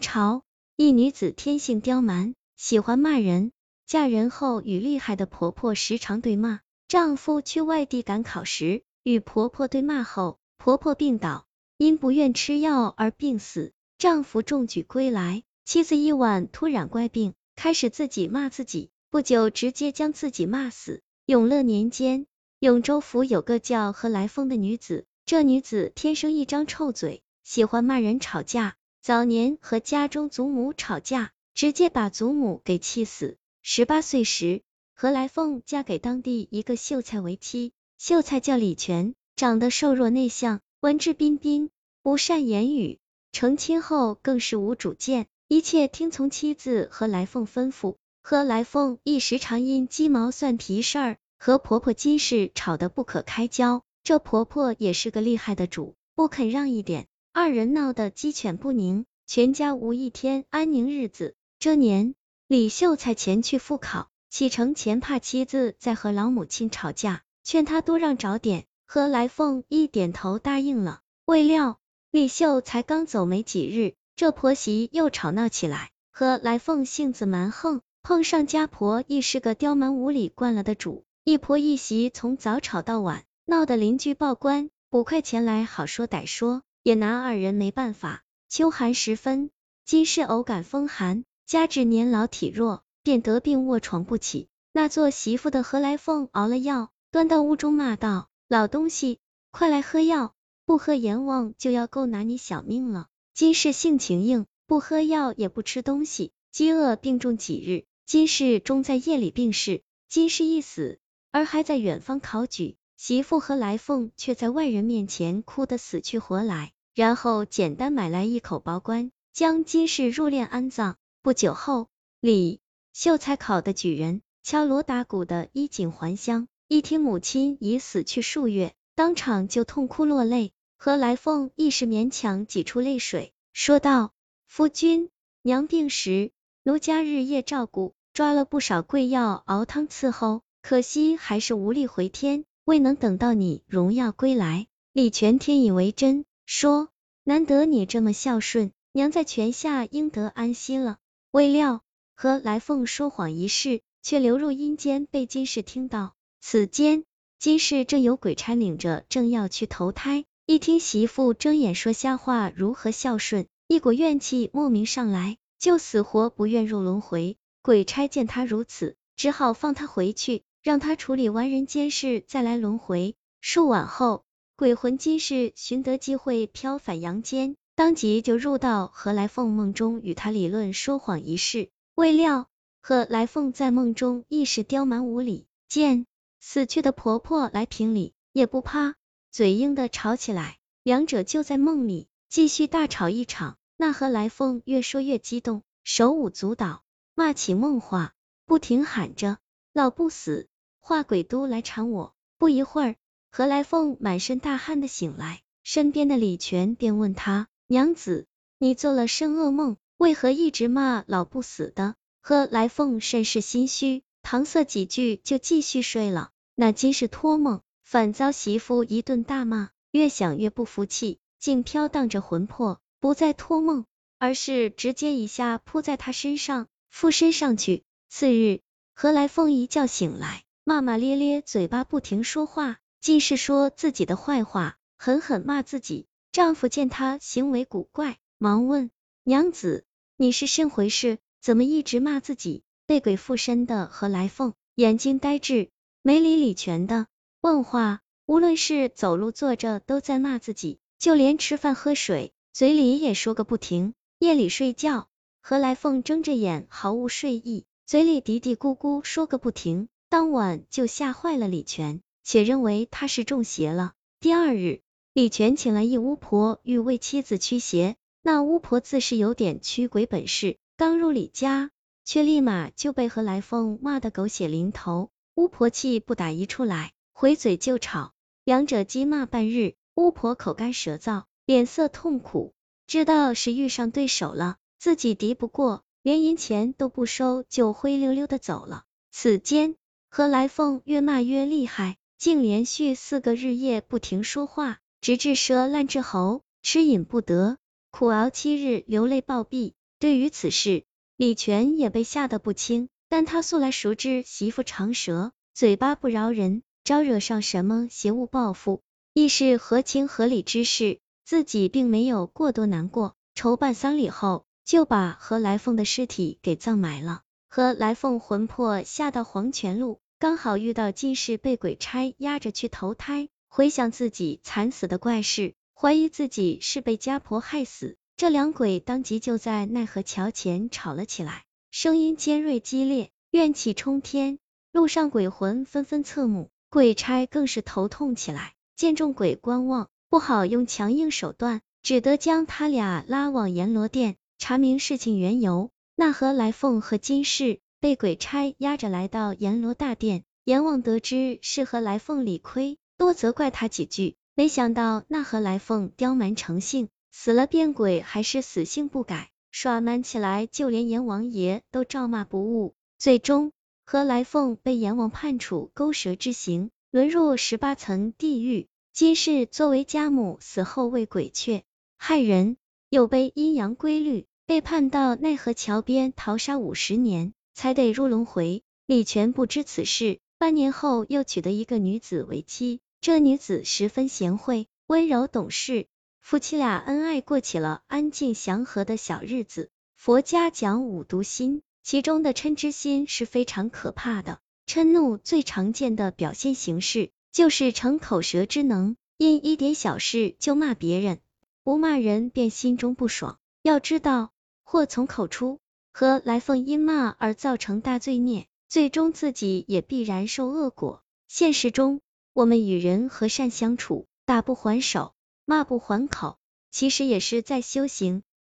朝一女子天性刁蛮，喜欢骂人。嫁人后与厉害的婆婆时常对骂。丈夫去外地赶考时，与婆婆对骂后，婆婆病倒，因不愿吃药而病死。丈夫中举归来，妻子一晚突然怪病，开始自己骂自己，不久直接将自己骂死。永乐年间，永州府有个叫何来凤的女子，这女子天生一张臭嘴，喜欢骂人吵架。早年和家中祖母吵架，直接把祖母给气死。十八岁时，何来凤嫁给当地一个秀才为妻。秀才叫李全，长得瘦弱内向，文质彬彬，不善言语。成亲后更是无主见，一切听从妻子何来凤吩咐。何来凤一时常因鸡毛蒜皮事儿和婆婆金氏吵得不可开交。这婆婆也是个厉害的主，不肯让一点。二人闹得鸡犬不宁，全家无一天安宁日子。这年，李秀才前去赴考，启程前怕妻子在和老母亲吵架，劝他多让着点。何来凤一点头答应了。未料，李秀才刚走没几日，这婆媳又吵闹起来。何来凤性子蛮横，碰上家婆亦是个刁蛮无理惯了的主，一婆一媳从早吵到晚，闹得邻居报官，捕快前来好说歹说。也拿二人没办法。秋寒时分，金氏偶感风寒，加之年老体弱，便得病卧床不起。那做媳妇的何来凤熬了药，端到屋中骂道：“老东西，快来喝药，不喝阎王就要够拿你小命了。”金氏性情硬，不喝药也不吃东西，饥饿病重几日。金氏终在夜里病逝。金氏一死，而还在远方考举，媳妇何来凤却在外人面前哭得死去活来。然后简单买来一口薄棺，将金氏入殓安葬。不久后，李秀才考的举人，敲锣打鼓的衣锦还乡。一听母亲已死去数月，当场就痛哭落泪。何来凤一时勉强挤出泪水，说道：“夫君，娘病时，奴家日夜照顾，抓了不少贵药熬汤伺候，可惜还是无力回天，未能等到你荣耀归来。”李全天以为真。说难得你这么孝顺，娘在泉下应得安息了。未料和来凤说谎一事，却流入阴间，被金氏听到。此间金氏正有鬼差领着，正要去投胎，一听媳妇睁眼说瞎话，如何孝顺，一股怨气莫名上来，就死活不愿入轮回。鬼差见他如此，只好放他回去，让他处理完人间事，再来轮回。数晚后。鬼魂金氏寻得机会飘返阳间，当即就入到何来凤梦中，与他理论说谎一事。未料何来凤在梦中亦是刁蛮无理，见死去的婆婆来评理，也不怕，嘴硬的吵起来。两者就在梦里继续大吵一场。那何来凤越说越激动，手舞足蹈，骂起梦话，不停喊着老不死，化鬼都来缠我。不一会儿。何来凤满身大汗的醒来，身边的李全便问他：“娘子，你做了甚噩梦？为何一直骂老不死的？”何来凤甚是心虚，搪塞几句就继续睡了。那今是托梦，反遭媳妇一顿大骂，越想越不服气，竟飘荡着魂魄，不再托梦，而是直接一下扑在他身上，附身上去。次日，何来凤一觉醒来，骂骂咧咧，嘴巴不停说话。尽是说自己的坏话，狠狠骂自己。丈夫见她行为古怪，忙问娘子：“你是甚回事？怎么一直骂自己？”被鬼附身的何来凤眼睛呆滞，没理李全的问话，无论是走路坐着都在骂自己，就连吃饭喝水嘴里也说个不停。夜里睡觉，何来凤睁着眼毫无睡意，嘴里嘀嘀咕咕说个不停。当晚就吓坏了李全。且认为他是中邪了。第二日，李全请来一巫婆，欲为妻子驱邪。那巫婆自是有点驱鬼本事，刚入李家，却立马就被何来凤骂得狗血淋头。巫婆气不打一处来，回嘴就吵，两者激骂半日。巫婆口干舌燥，脸色痛苦，知道是遇上对手了，自己敌不过，连银钱都不收，就灰溜溜的走了。此间，何来凤越骂越厉害。竟连续四个日夜不停说话，直至舌烂至喉，吃饮不得，苦熬七日，流泪暴毙。对于此事，李全也被吓得不轻，但他素来熟知媳妇长舌，嘴巴不饶人，招惹上什么邪物报复，亦是合情合理之事，自己并没有过多难过。筹办丧礼后，就把何来凤的尸体给葬埋了。何来凤魂魄下到黄泉路，刚好遇到金氏被鬼差押着去投胎，回想自己惨死的怪事，怀疑自己是被家婆害死。这两鬼当即就在奈何桥前吵了起来，声音尖锐激烈，怨气冲天。路上鬼魂纷纷侧目，鬼差更是头痛起来，见众鬼观望，不好用强硬手段。只得将他俩拉往阎罗殿，查明事情缘由。奈何来凤和金氏被鬼差押着来到阎罗大殿，阎王得知是何来凤理亏，多责怪他几句。没想到那何来凤刁蛮成性，死了变鬼还是死性不改，耍蛮起来，就连阎王爷都照骂不误。最终，何来凤被阎王判处勾蛇之刑，沦入十八层地狱。今世作为家母，死后为鬼却。害人，又背阴阳规律，被判到奈何桥边淘沙五十年，才得入轮回。李全不知此事，半年后又娶得一个女子为妻，这女子十分贤惠、温柔懂事，夫妻俩恩爱过起了安静祥和的小日子。佛家讲五毒心，其中的嗔之心是非常可怕的。嗔怒最常见的表现形式就是逞口舌之能，因一点小事就骂别人。不骂人便心中不爽，要知道祸从口出，和来凤因骂而造成大罪孽，最终自己也必然受恶果。现实中，我们与人和善相处，打不还手，骂不还口，其实也是在修行。